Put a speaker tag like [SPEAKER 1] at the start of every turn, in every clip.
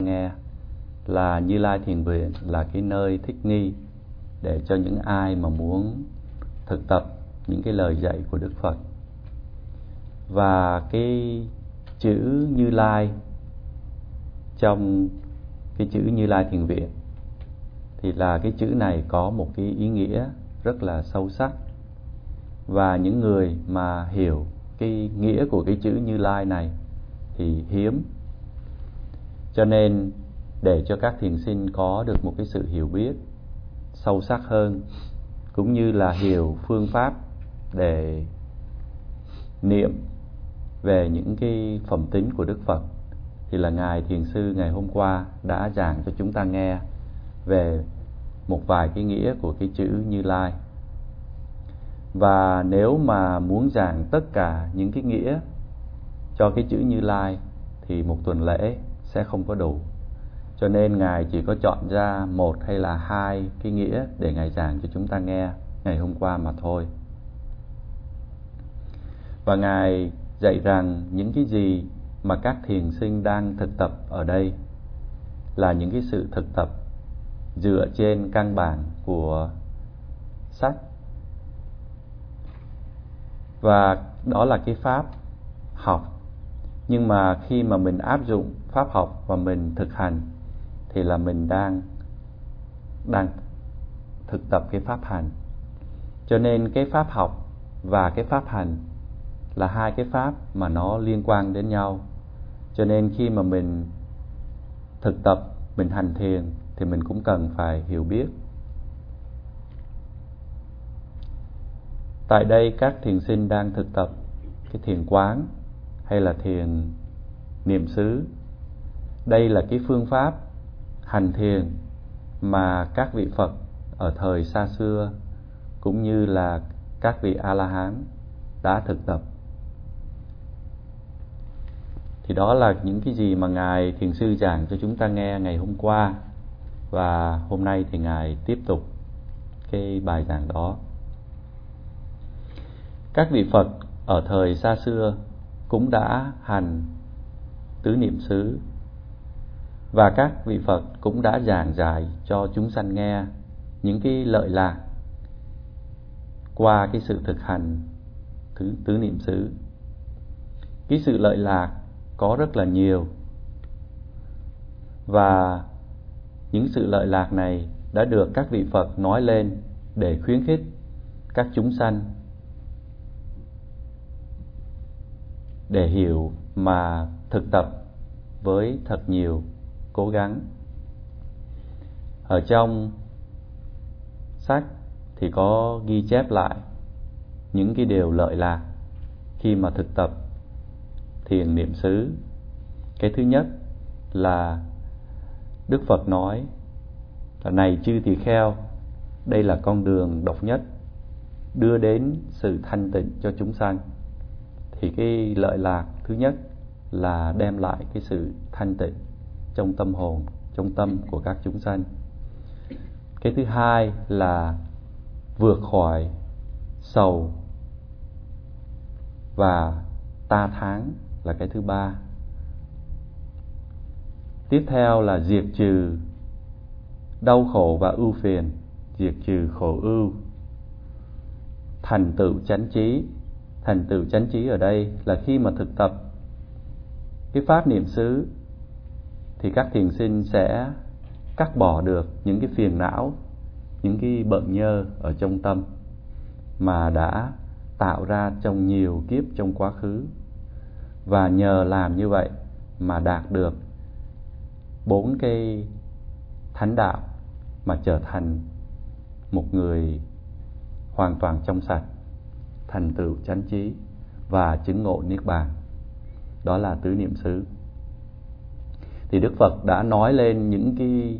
[SPEAKER 1] nghe là Như Lai Thiền Viện là cái nơi thích nghi để cho những ai mà muốn thực tập những cái lời dạy của Đức Phật. Và cái chữ Như Lai trong cái chữ Như Lai Thiền Viện thì là cái chữ này có một cái ý nghĩa rất là sâu sắc và những người mà hiểu cái nghĩa của cái chữ Như Lai này thì hiếm cho nên, để cho các thiền sinh có được một cái sự hiểu biết sâu sắc hơn, cũng như là hiểu phương pháp để niệm về những cái phẩm tính của Đức Phật, thì là ngài thiền sư ngày hôm qua đã giảng cho chúng ta nghe về một vài cái nghĩa của cái chữ Như Lai. Và nếu mà muốn giảng tất cả những cái nghĩa cho cái chữ Như Lai, thì một tuần lễ sẽ không có đủ. Cho nên Ngài chỉ có chọn ra một hay là hai cái nghĩa để Ngài giảng cho chúng ta nghe ngày hôm qua mà thôi. Và Ngài dạy rằng những cái gì mà các thiền sinh đang thực tập ở đây là những cái sự thực tập dựa trên căn bản của sách và đó là cái pháp học nhưng mà khi mà mình áp dụng pháp học và mình thực hành, thì là mình đang đang thực tập cái pháp hành. Cho nên cái pháp học và cái pháp hành là hai cái pháp mà nó liên quan đến nhau. Cho nên khi mà mình thực tập, mình hành thiền thì mình cũng cần phải hiểu biết. Tại đây các thiền sinh đang thực tập cái thiền quán hay là thiền, niệm xứ. Đây là cái phương pháp hành thiền mà các vị phật ở thời xa xưa cũng như là các vị a la hán đã thực tập. Thì đó là những cái gì mà ngài thiền sư giảng cho chúng ta nghe ngày hôm qua và hôm nay thì ngài tiếp tục cái bài giảng đó. Các vị phật ở thời xa xưa cũng đã hành tứ niệm xứ. Và các vị phật cũng đã giảng giải cho chúng sanh nghe những cái lợi lạc qua cái sự thực hành tứ, tứ niệm xứ. Cái sự lợi lạc có rất là nhiều. Và những sự lợi lạc này đã được các vị Phật nói lên để khuyến khích các chúng sanh để hiểu mà thực tập với thật nhiều cố gắng. Ở trong sách thì có ghi chép lại những cái điều lợi lạc khi mà thực tập thiền niệm xứ. Cái thứ nhất là Đức Phật nói là này chư tỳ kheo, đây là con đường độc nhất đưa đến sự thanh tịnh cho chúng sanh. Thì cái lợi lạc thứ nhất là đem lại cái sự thanh tịnh trong tâm hồn, trong tâm của các chúng sanh. Cái thứ hai là vượt khỏi sầu và ta tháng là cái thứ ba tiếp theo là diệt trừ đau khổ và ưu phiền diệt trừ khổ ưu thành tựu chánh trí thành tựu chánh trí ở đây là khi mà thực tập cái pháp niệm xứ, thì các thiền sinh sẽ cắt bỏ được những cái phiền não, những cái bận nhơ ở trong tâm mà đã tạo ra trong nhiều kiếp, trong quá khứ. Và nhờ làm như vậy mà đạt được bốn cái thánh đạo mà trở thành một người hoàn toàn trong sạch thành tựu chánh trí và chứng ngộ niết bàn. Đó là tứ niệm xứ. Thì đức phật đã nói lên những cái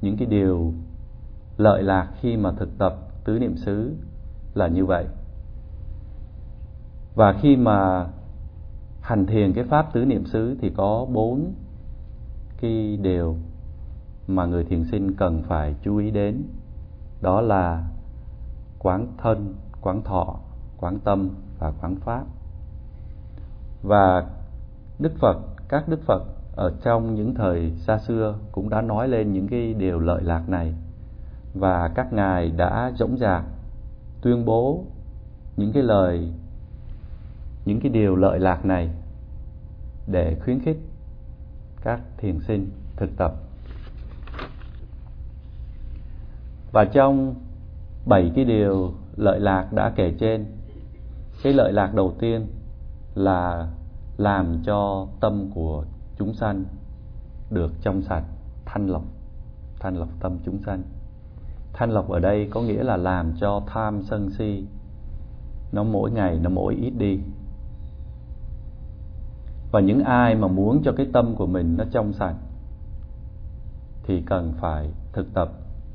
[SPEAKER 1] những cái điều lợi lạc khi mà thực tập tứ niệm xứ là như vậy. Và khi mà hành thiền cái pháp tứ niệm xứ thì có bốn cái điều mà người thiền sinh cần phải chú ý đến. Đó là quán thân, quán thọ quán tâm và quán pháp. Và đức phật, các đức phật ở trong những thời xa xưa cũng đã nói lên những cái điều lợi lạc này. Và các ngài đã dõng dạc tuyên bố những cái lời, những cái điều lợi lạc này để khuyến khích các thiền sinh thực tập. Và trong bảy cái điều lợi lạc đã kể trên cái lợi lạc đầu tiên là làm cho tâm của chúng sanh được trong sạch, thanh lọc thanh lọc tâm chúng sanh. Thanh lọc ở đây có nghĩa là làm cho tham sân si, nó mỗi ngày nó mỗi ít đi. Và những ai mà muốn cho cái tâm của mình nó trong sạch thì cần phải thực tập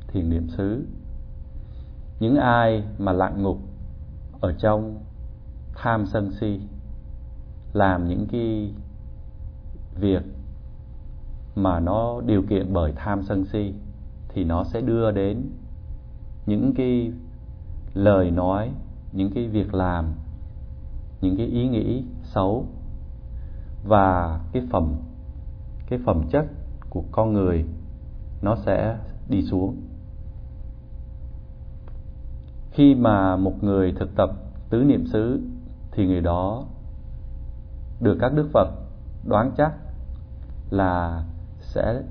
[SPEAKER 1] thiền niệm xứ. Những ai mà lặng ngục ở trong tham sân si, làm những cái việc mà nó điều kiện bởi tham sân si thì nó sẽ đưa đến những cái lời nói, những cái việc làm, những cái ý nghĩ xấu và cái phẩm cái phẩm chất của con người nó sẽ đi xuống. Khi mà một người thực tập tứ niệm xứ thì người đó được các đức phật đoán chắc là sẽ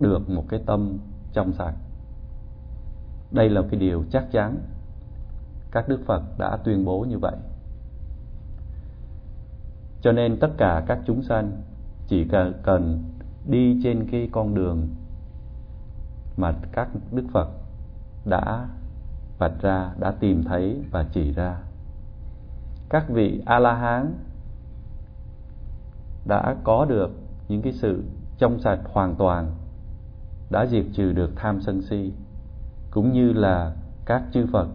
[SPEAKER 1] được một cái tâm trong sạch. Đây là cái điều chắc chắn. Các đức phật đã tuyên bố như vậy. Cho nên tất cả các chúng sanh chỉ cần đi trên cái con đường mà các đức phật đã vạch ra, đã tìm thấy và chỉ ra các vị a la hán đã có được những cái sự trong sạch hoàn toàn, đã diệt trừ được tham sân si, cũng như là các chư phật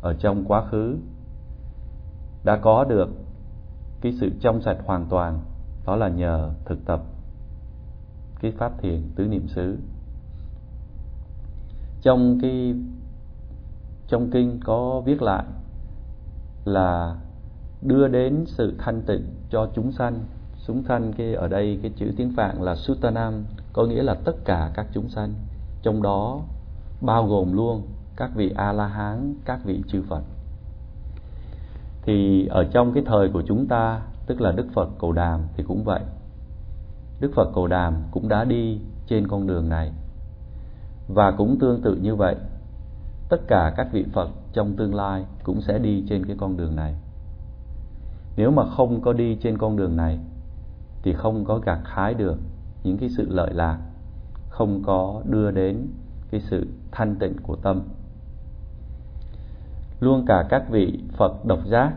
[SPEAKER 1] ở trong quá khứ, đã có được cái sự trong sạch hoàn toàn, đó là nhờ thực tập cái pháp thiền tứ niệm xứ. Trong cái, trong kinh có viết lại là đưa đến sự thanh tịnh cho chúng sanh. Chúng sanh cái ở đây, cái chữ tiếng phạn là sutanam có nghĩa là tất cả các chúng sanh. Trong đó bao gồm luôn các vị a la hán các vị chư phật. Thì ở trong cái thời của chúng ta, tức là đức phật cầu đàm thì cũng vậy. Đức phật cầu đàm cũng đã đi trên con đường này. Và cũng tương tự như vậy, tất cả các vị phật trong tương lai cũng sẽ đi trên cái con đường này nếu mà không có đi trên con đường này, thì không có gặt hái được những cái sự lợi lạc, không có đưa đến cái sự thanh tịnh của tâm. Luôn cả các vị phật độc giác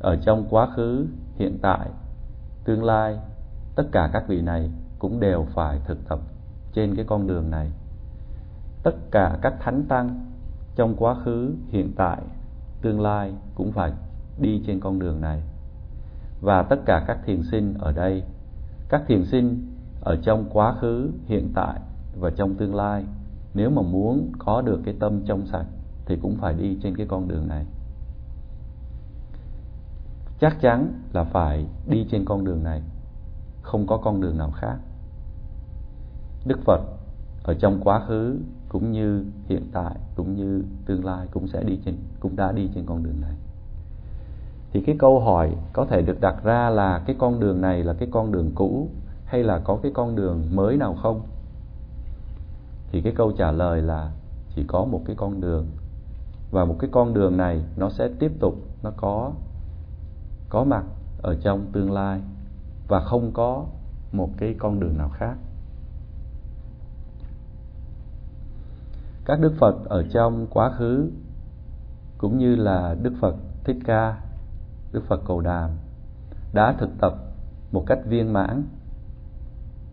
[SPEAKER 1] ở trong quá khứ, hiện tại, tương lai, tất cả các vị này cũng đều phải thực tập trên cái con đường này. Tất cả các thánh tăng trong quá khứ, hiện tại, tương lai cũng phải đi trên con đường này và tất cả các thiền sinh ở đây. Các thiền sinh ở trong quá khứ, hiện tại và trong tương lai, nếu mà muốn có được cái tâm trong sạch thì cũng phải đi trên cái con đường này. Chắc chắn là phải đi trên con đường này, không có con đường nào khác. Đức phật ở trong quá khứ cũng như hiện tại cũng như tương lai cũng sẽ đi trên, cũng đã đi trên con đường này thì cái câu hỏi có thể được đặt ra là cái con đường này là cái con đường cũ hay là có cái con đường mới nào không? Thì cái câu trả lời là chỉ có một cái con đường. Và một cái con đường này nó sẽ tiếp tục, nó có có mặt ở trong tương lai và không có một cái con đường nào khác. Các đức phật ở trong quá khứ cũng như là đức phật thích ca đức phật cầu đàm đã thực tập một cách viên mãn,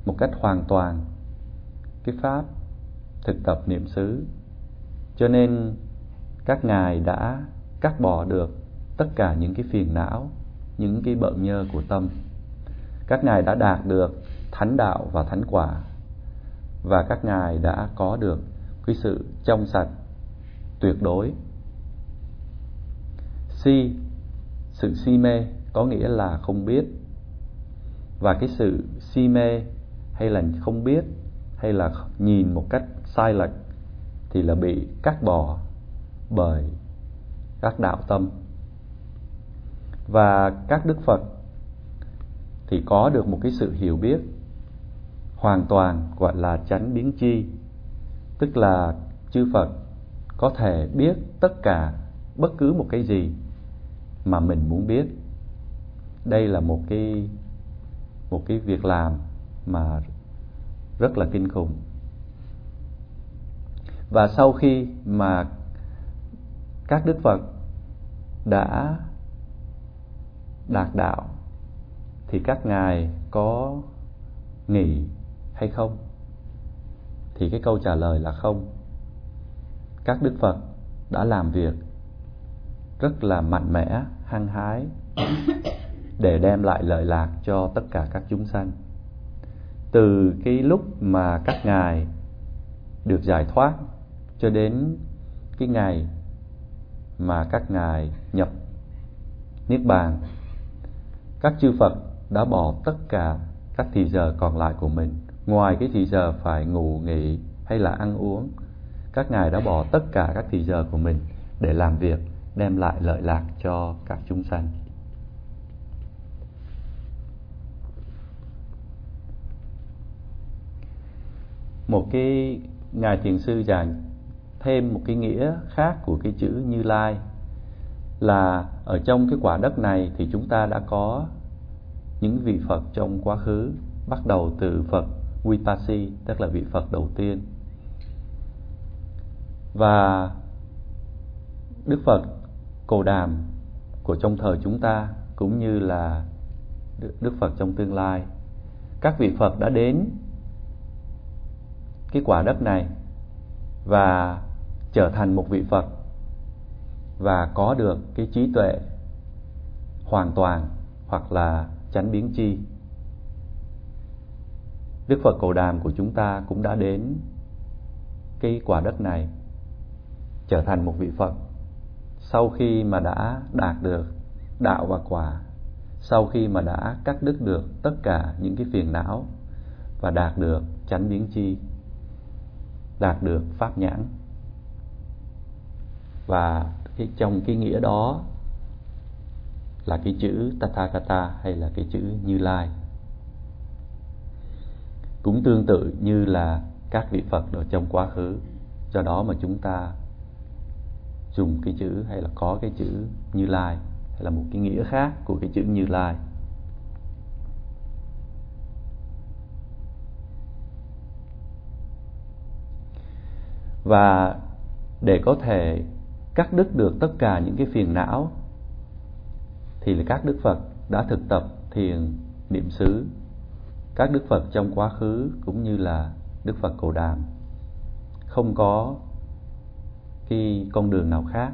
[SPEAKER 1] một cách hoàn toàn cái pháp thực tập niệm xứ. Cho nên các ngài đã cắt bỏ được tất cả những cái phiền não, những cái bợn nhơ của tâm. Các ngài đã đạt được thánh đạo và thánh quả và các ngài đã có được cái sự trong sạch tuyệt đối. Si sự si mê có nghĩa là không biết. Và cái sự si mê hay là không biết hay là nhìn một cách sai lệch thì là bị cắt bỏ bởi các đạo tâm. Và các đức phật thì có được một cái sự hiểu biết hoàn toàn, gọi là chánh biến chi. Tức là chư phật có thể biết tất cả bất cứ một cái gì mà mình muốn biết. Đây là một cái một cái việc làm mà rất là kinh khủng. Và sau khi mà các đức phật đã đạt đạo, thì các ngài có nghỉ hay không? Thì cái câu trả lời là không. Các đức phật đã làm việc rất là mạnh mẽ hăng hái để đem lại lợi lạc cho tất cả các chúng sanh. Từ cái lúc mà các ngài được giải thoát cho đến cái ngày mà các ngài nhập niết bàn các chư phật đã bỏ tất cả các thì giờ còn lại của mình. Ngoài cái thì giờ phải ngủ nghỉ hay là ăn uống các ngài đã bỏ tất cả các thì giờ của mình để làm việc đem lại lợi lạc cho các chúng sanh. Một cái ngài thiền sư giảng thêm một cái nghĩa khác của cái chữ như lai là ở trong cái quả đất này thì chúng ta đã có những vị phật trong quá khứ, bắt đầu từ phật Vipassi tức là vị phật đầu tiên. Và đức phật Cổ đàm của trong thời chúng ta cũng như là đức phật trong tương lai các vị phật đã đến cái quả đất này và trở thành một vị Phật và có được cái trí tuệ hoàn toàn hoặc là chánh biến chi. Đức Phật Cổ Đàm của chúng ta cũng đã đến cái quả đất này, trở thành một vị Phật sau khi mà đã đạt được đạo và quả, sau khi mà đã cắt đứt được tất cả những cái phiền não và đạt được chánh biến chi đạt được pháp nhãn. Và cái trong cái nghĩa đó là cái chữ Tathagata hay là cái chữ Như Lai. Cũng tương tự như là các vị Phật ở trong quá khứ, do đó mà chúng ta dùng cái chữ hay là có cái chữ Như Lai, hay là một cái nghĩa khác của cái chữ Như Lai. Và để có thể cắt đứt được tất cả những cái phiền não, thì là các đức phật đã thực tập thiền niệm xứ. Các đức phật trong quá khứ cũng như là đức phật cổ đàm. Không có cái con đường nào khác.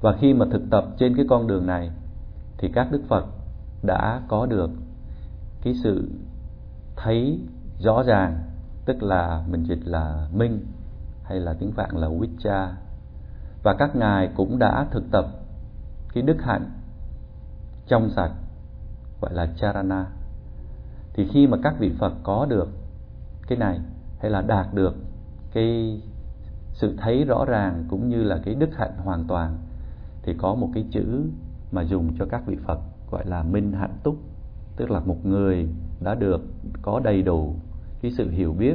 [SPEAKER 1] Và khi mà thực tập trên cái con đường này, thì các đức phật đã có được cái sự thấy rõ ràng, tức là mình dịch là minh hay là tiếng Phạn là Vicha và các ngài cũng đã thực tập cái đức hạnh trong sạch, gọi là charana. Thì khi mà các vị Phật có được cái này hay là đạt được cái sự thấy rõ ràng cũng như là cái đức hạnh hoàn toàn thì có một cái chữ mà dùng cho các vị Phật gọi là minh hạnh túc, tức là một người đã được có đầy đủ cái sự hiểu biết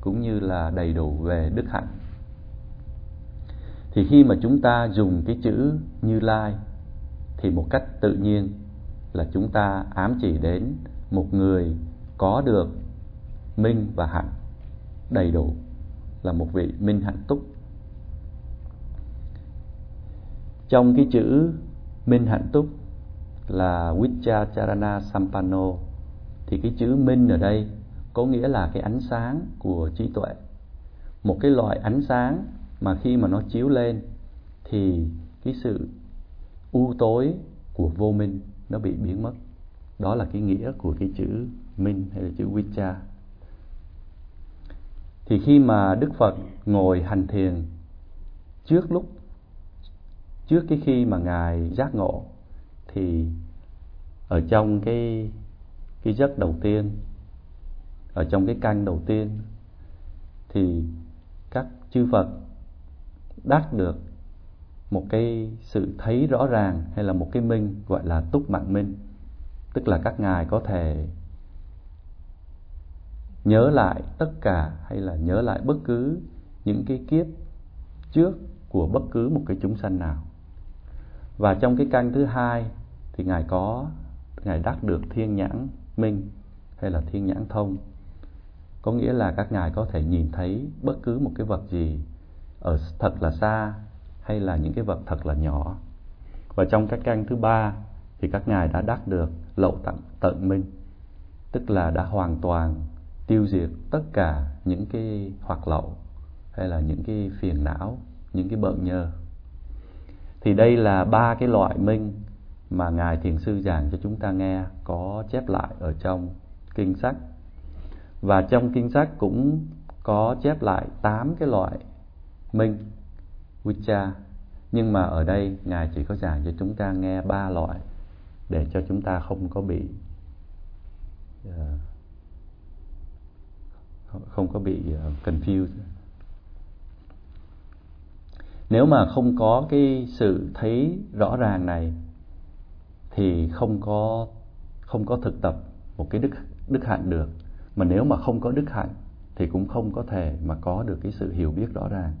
[SPEAKER 1] cũng như là đầy đủ về đức hạnh. Thì khi mà chúng ta dùng cái chữ như lai thì một cách tự nhiên là chúng ta ám chỉ đến một người có được minh và hạnh đầy đủ là một vị minh hạnh túc. Trong cái chữ minh hạnh túc là Vichacharana Sampano, thì cái chữ minh ở đây có nghĩa là cái ánh sáng của trí tuệ. Một cái loại ánh sáng mà khi mà nó chiếu lên thì cái sự u tối của vô minh nó bị biến mất. Đó là cái nghĩa của cái chữ minh hay là chữ vicha thì khi mà đức phật ngồi hành thiền, trước lúc, trước cái khi mà ngài giác ngộ, thì ở trong cái cái giấc đầu tiên, ở trong cái canh đầu tiên, thì các chư Phật đắc được một cái sự thấy rõ ràng hay là một cái minh gọi là túc mạng minh. Tức là các ngài có thể nhớ lại tất cả hay là nhớ lại bất cứ những cái kiếp trước của bất cứ một cái chúng sanh nào. Và trong cái căn thứ hai thì ngài có, ngài đắc được thiên nhãn minh hay là thiên nhãn thông. Có nghĩa là các ngài có thể nhìn thấy bất cứ một cái vật gì ở thật là xa hay là những cái vật thật là nhỏ. Và trong các căn thứ ba thì các ngài đã đắc được lậu tận tận minh, tức là đã hoàn toàn tiêu diệt tất cả những cái hoạt lậu hay là những cái phiền não, những cái bợn nhơ. Thì đây là ba cái loại minh mà ngài thiền sư giảng cho chúng ta nghe, có chép lại ở trong kinh sách. Và trong kinh sách cũng có chép lại tám cái loại minh vicha nhưng mà ở đây ngài chỉ có giảng cho chúng ta nghe ba loại để cho chúng ta không có bị ờ, không có bị ờ, confused. Nếu mà không có cái sự thấy rõ ràng này, thì không có không có thực tập một cái đức đức hạnh được. Mà nếu mà không có đức hạnh, thì cũng không có thể mà có được cái sự hiểu biết rõ ràng.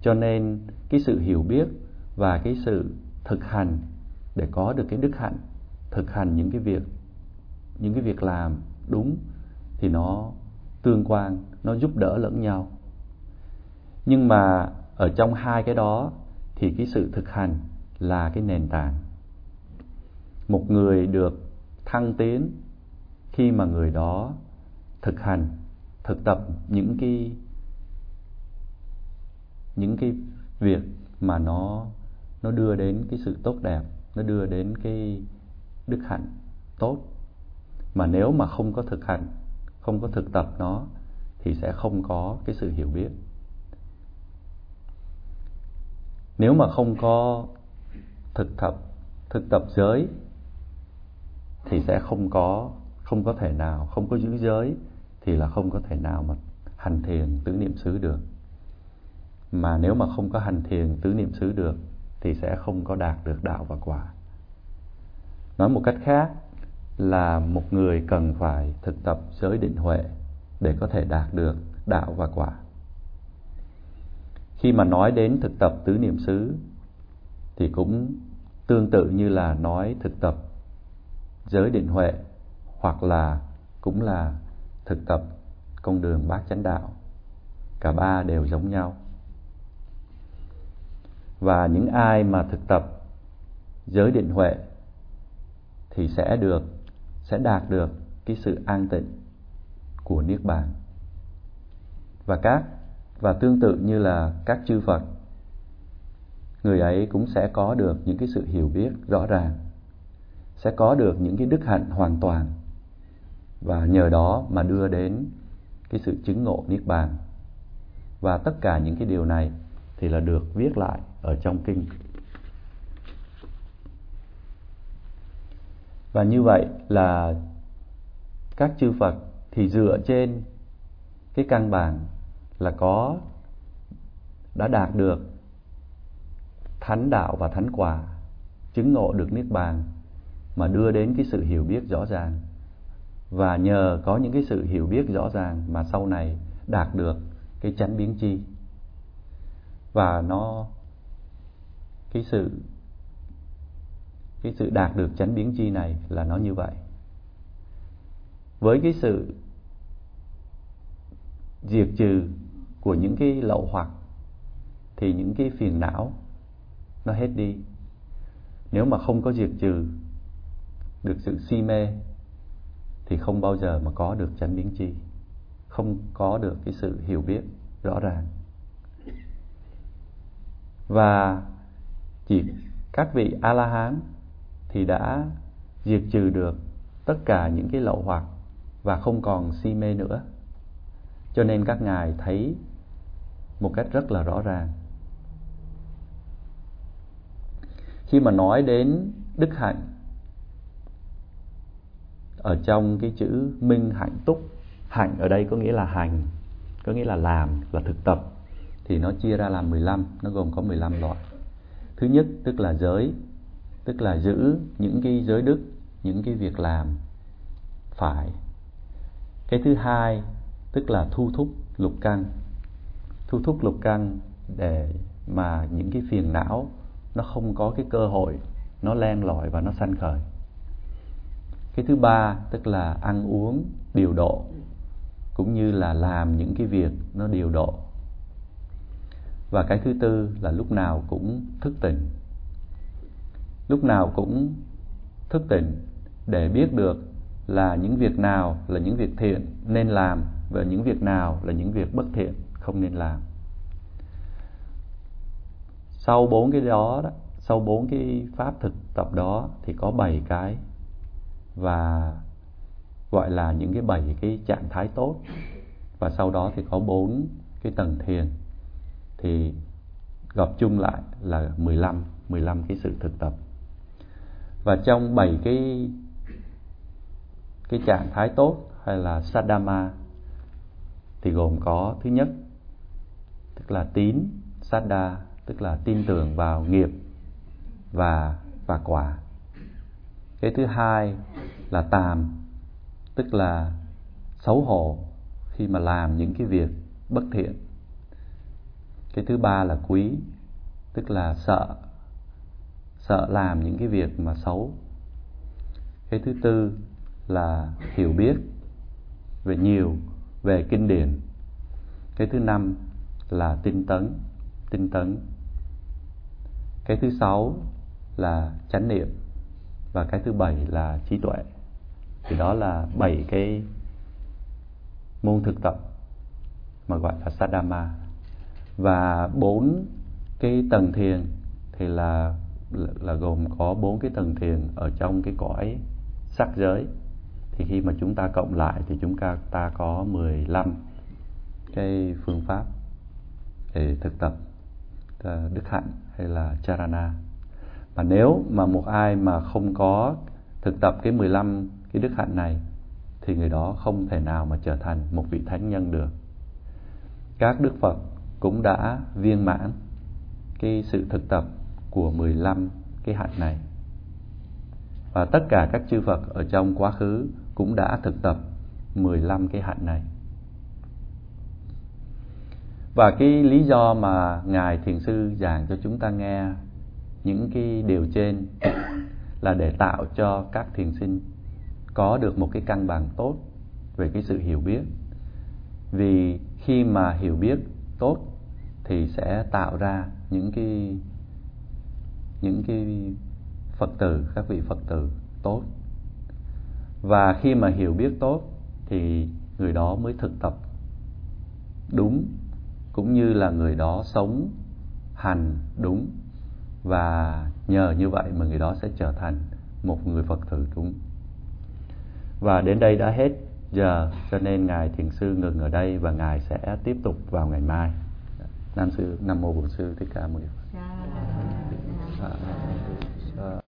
[SPEAKER 1] Cho nên cái sự hiểu biết và cái sự thực hành, để có được cái đức hạnh, thực hành những cái việc, những cái việc làm đúng, thì nó tương quan, nó giúp đỡ lẫn nhau. Nhưng mà ở trong hai cái đó thì cái sự thực hành là cái nền tảng. Một người được thăng tiến khi mà người đó thực hành, thực tập những cái những cái việc mà nó nó đưa đến cái sự tốt đẹp, nó đưa đến cái đức hạnh tốt. Mà nếu mà không có thực hành không có thực tập nó, thì sẽ không có cái sự hiểu biết. Nếu mà không có thực tập thực tập giới, thì sẽ không có không có thể nào, không có giữ giới, thì là không có thể nào mà hành thiền tứ niệm xứ được. Mà nếu mà không có hành thiền tứ niệm xứ được, thì sẽ không có đạt được đạo và quả. Nói một cách khác là một người cần phải thực tập giới định huệ để có thể đạt được đạo và quả. Khi mà nói đến thực tập tứ niệm xứ, thì cũng tương tự như là nói thực tập giới định huệ, hoặc là cũng là thực tập con đường bát chánh đạo. Cả ba đều giống nhau. Và những ai mà thực tập giới định huệ thì sẽ được sẽ đạt được cái sự an tịnh của niết bàn. Và các, và tương tự như là các chư Phật, người ấy cũng sẽ có được những cái sự hiểu biết rõ ràng, sẽ có được những cái đức hạnh hoàn toàn, và nhờ đó mà đưa đến cái sự chứng ngộ niết bàn. Và tất cả những cái điều này thì là được viết lại ở trong kinh. Và như vậy là các chư Phật thì dựa trên cái căn bản là có, đã đạt được thánh đạo và thánh quả, chứng ngộ được niết bàn mà đưa đến cái sự hiểu biết rõ ràng. Và nhờ có những cái sự hiểu biết rõ ràng mà sau này đạt được cái chánh biến chi. Và nó, cái sự cái sự đạt được chánh biến chi này là nó như vậy. Với cái sự diệt trừ của những cái lậu hoặc, thì những cái phiền não nó hết đi. Nếu mà không có diệt trừ được sự si mê, thì không bao giờ mà có được chánh biến chi. Không có được cái sự hiểu biết rõ ràng. Và chỉ các vị a la hán thì đã diệt trừ được tất cả những cái lậu hoặc và không còn si mê nữa. Cho nên các ngài thấy một cách rất là rõ ràng. Khi mà nói đến đức hạnh ở trong cái chữ minh hạnh túc, hạnh ở đây có nghĩa là hành, có nghĩa là làm, là thực tập, thì nó chia ra làm 15 nó gồm có 15 loại. Thứ nhất tức là giới tức là giữ những cái giới đức, những cái việc làm. Phải. Cái thứ hai, tức là thu thúc lục căn. Thu thúc lục căn để mà những cái phiền não nó không có cái cơ hội, nó len lỏi và nó sanh khởi. Cái thứ ba, tức là ăn uống điều độ, cũng như là làm những cái việc nó điều độ. Và cái thứ tư là lúc nào cũng thức tỉnh lúc nào cũng thức tỉnh để biết được là những việc nào là những việc thiện nên làm và những việc nào là những việc bất thiện không nên làm. Sau bốn cái đó, đó sau bốn cái pháp thực tập đó thì có bảy cái và gọi là những cái bảy cái trạng thái tốt. Và sau đó thì có bốn cái tầng thiền. Thì gộp chung lại là 15 15 cái sự thực tập và trong bảy cái cái trạng thái tốt hay là sadama thì gồm có, thứ nhất, tức là tín sadda tức là tin tưởng vào nghiệp và và quả. Cái thứ hai là tàm, tức là xấu hổ khi mà làm những cái việc bất thiện. Cái thứ ba là quý, tức là sợ sợ làm những cái việc mà xấu. Cái thứ tư là hiểu biết về nhiều về kinh điển. Cái thứ năm là tinh tấn tinh tấn. Cái thứ sáu là chánh niệm và cái thứ bảy là trí tuệ. Thì đó là bảy cái môn thực tập mà gọi là sadama và bốn cái tầng thiền thì là là gồm có bốn cái tầng thiền ở trong cái cõi sắc giới. Thì khi mà chúng ta cộng lại thì chúng ta ta có 15 cái phương pháp để thực tập à, đức hạnh hay là charana. Và nếu mà một ai mà không có thực tập cái 15 cái đức hạnh này, thì người đó không thể nào mà trở thành một vị thánh nhân được. Các đức Phật cũng đã viên mãn cái sự thực tập của 15 cái hạnh này. Và tất cả các chư Phật ở trong quá khứ cũng đã thực tập 15 cái hạnh này. Và cái lý do mà ngài thiền sư giảng cho chúng ta nghe những cái điều trên là để tạo cho các thiền sinh có được một cái căn bằng tốt về cái sự hiểu biết. Vì khi mà hiểu biết tốt thì sẽ tạo ra những cái những cái phật tử, các vị phật tử tốt. Và khi mà hiểu biết tốt thì người đó mới thực tập đúng, cũng như là người đó sống hành đúng. Và nhờ như vậy mà người đó sẽ trở thành một người phật tử đúng. Và đến đây đã hết giờ, cho nên ngài thiền sư ngừng ở đây và ngài sẽ tiếp tục vào ngày mai. Nam sư, nam mô bổn sư thích ca mâu ni uh,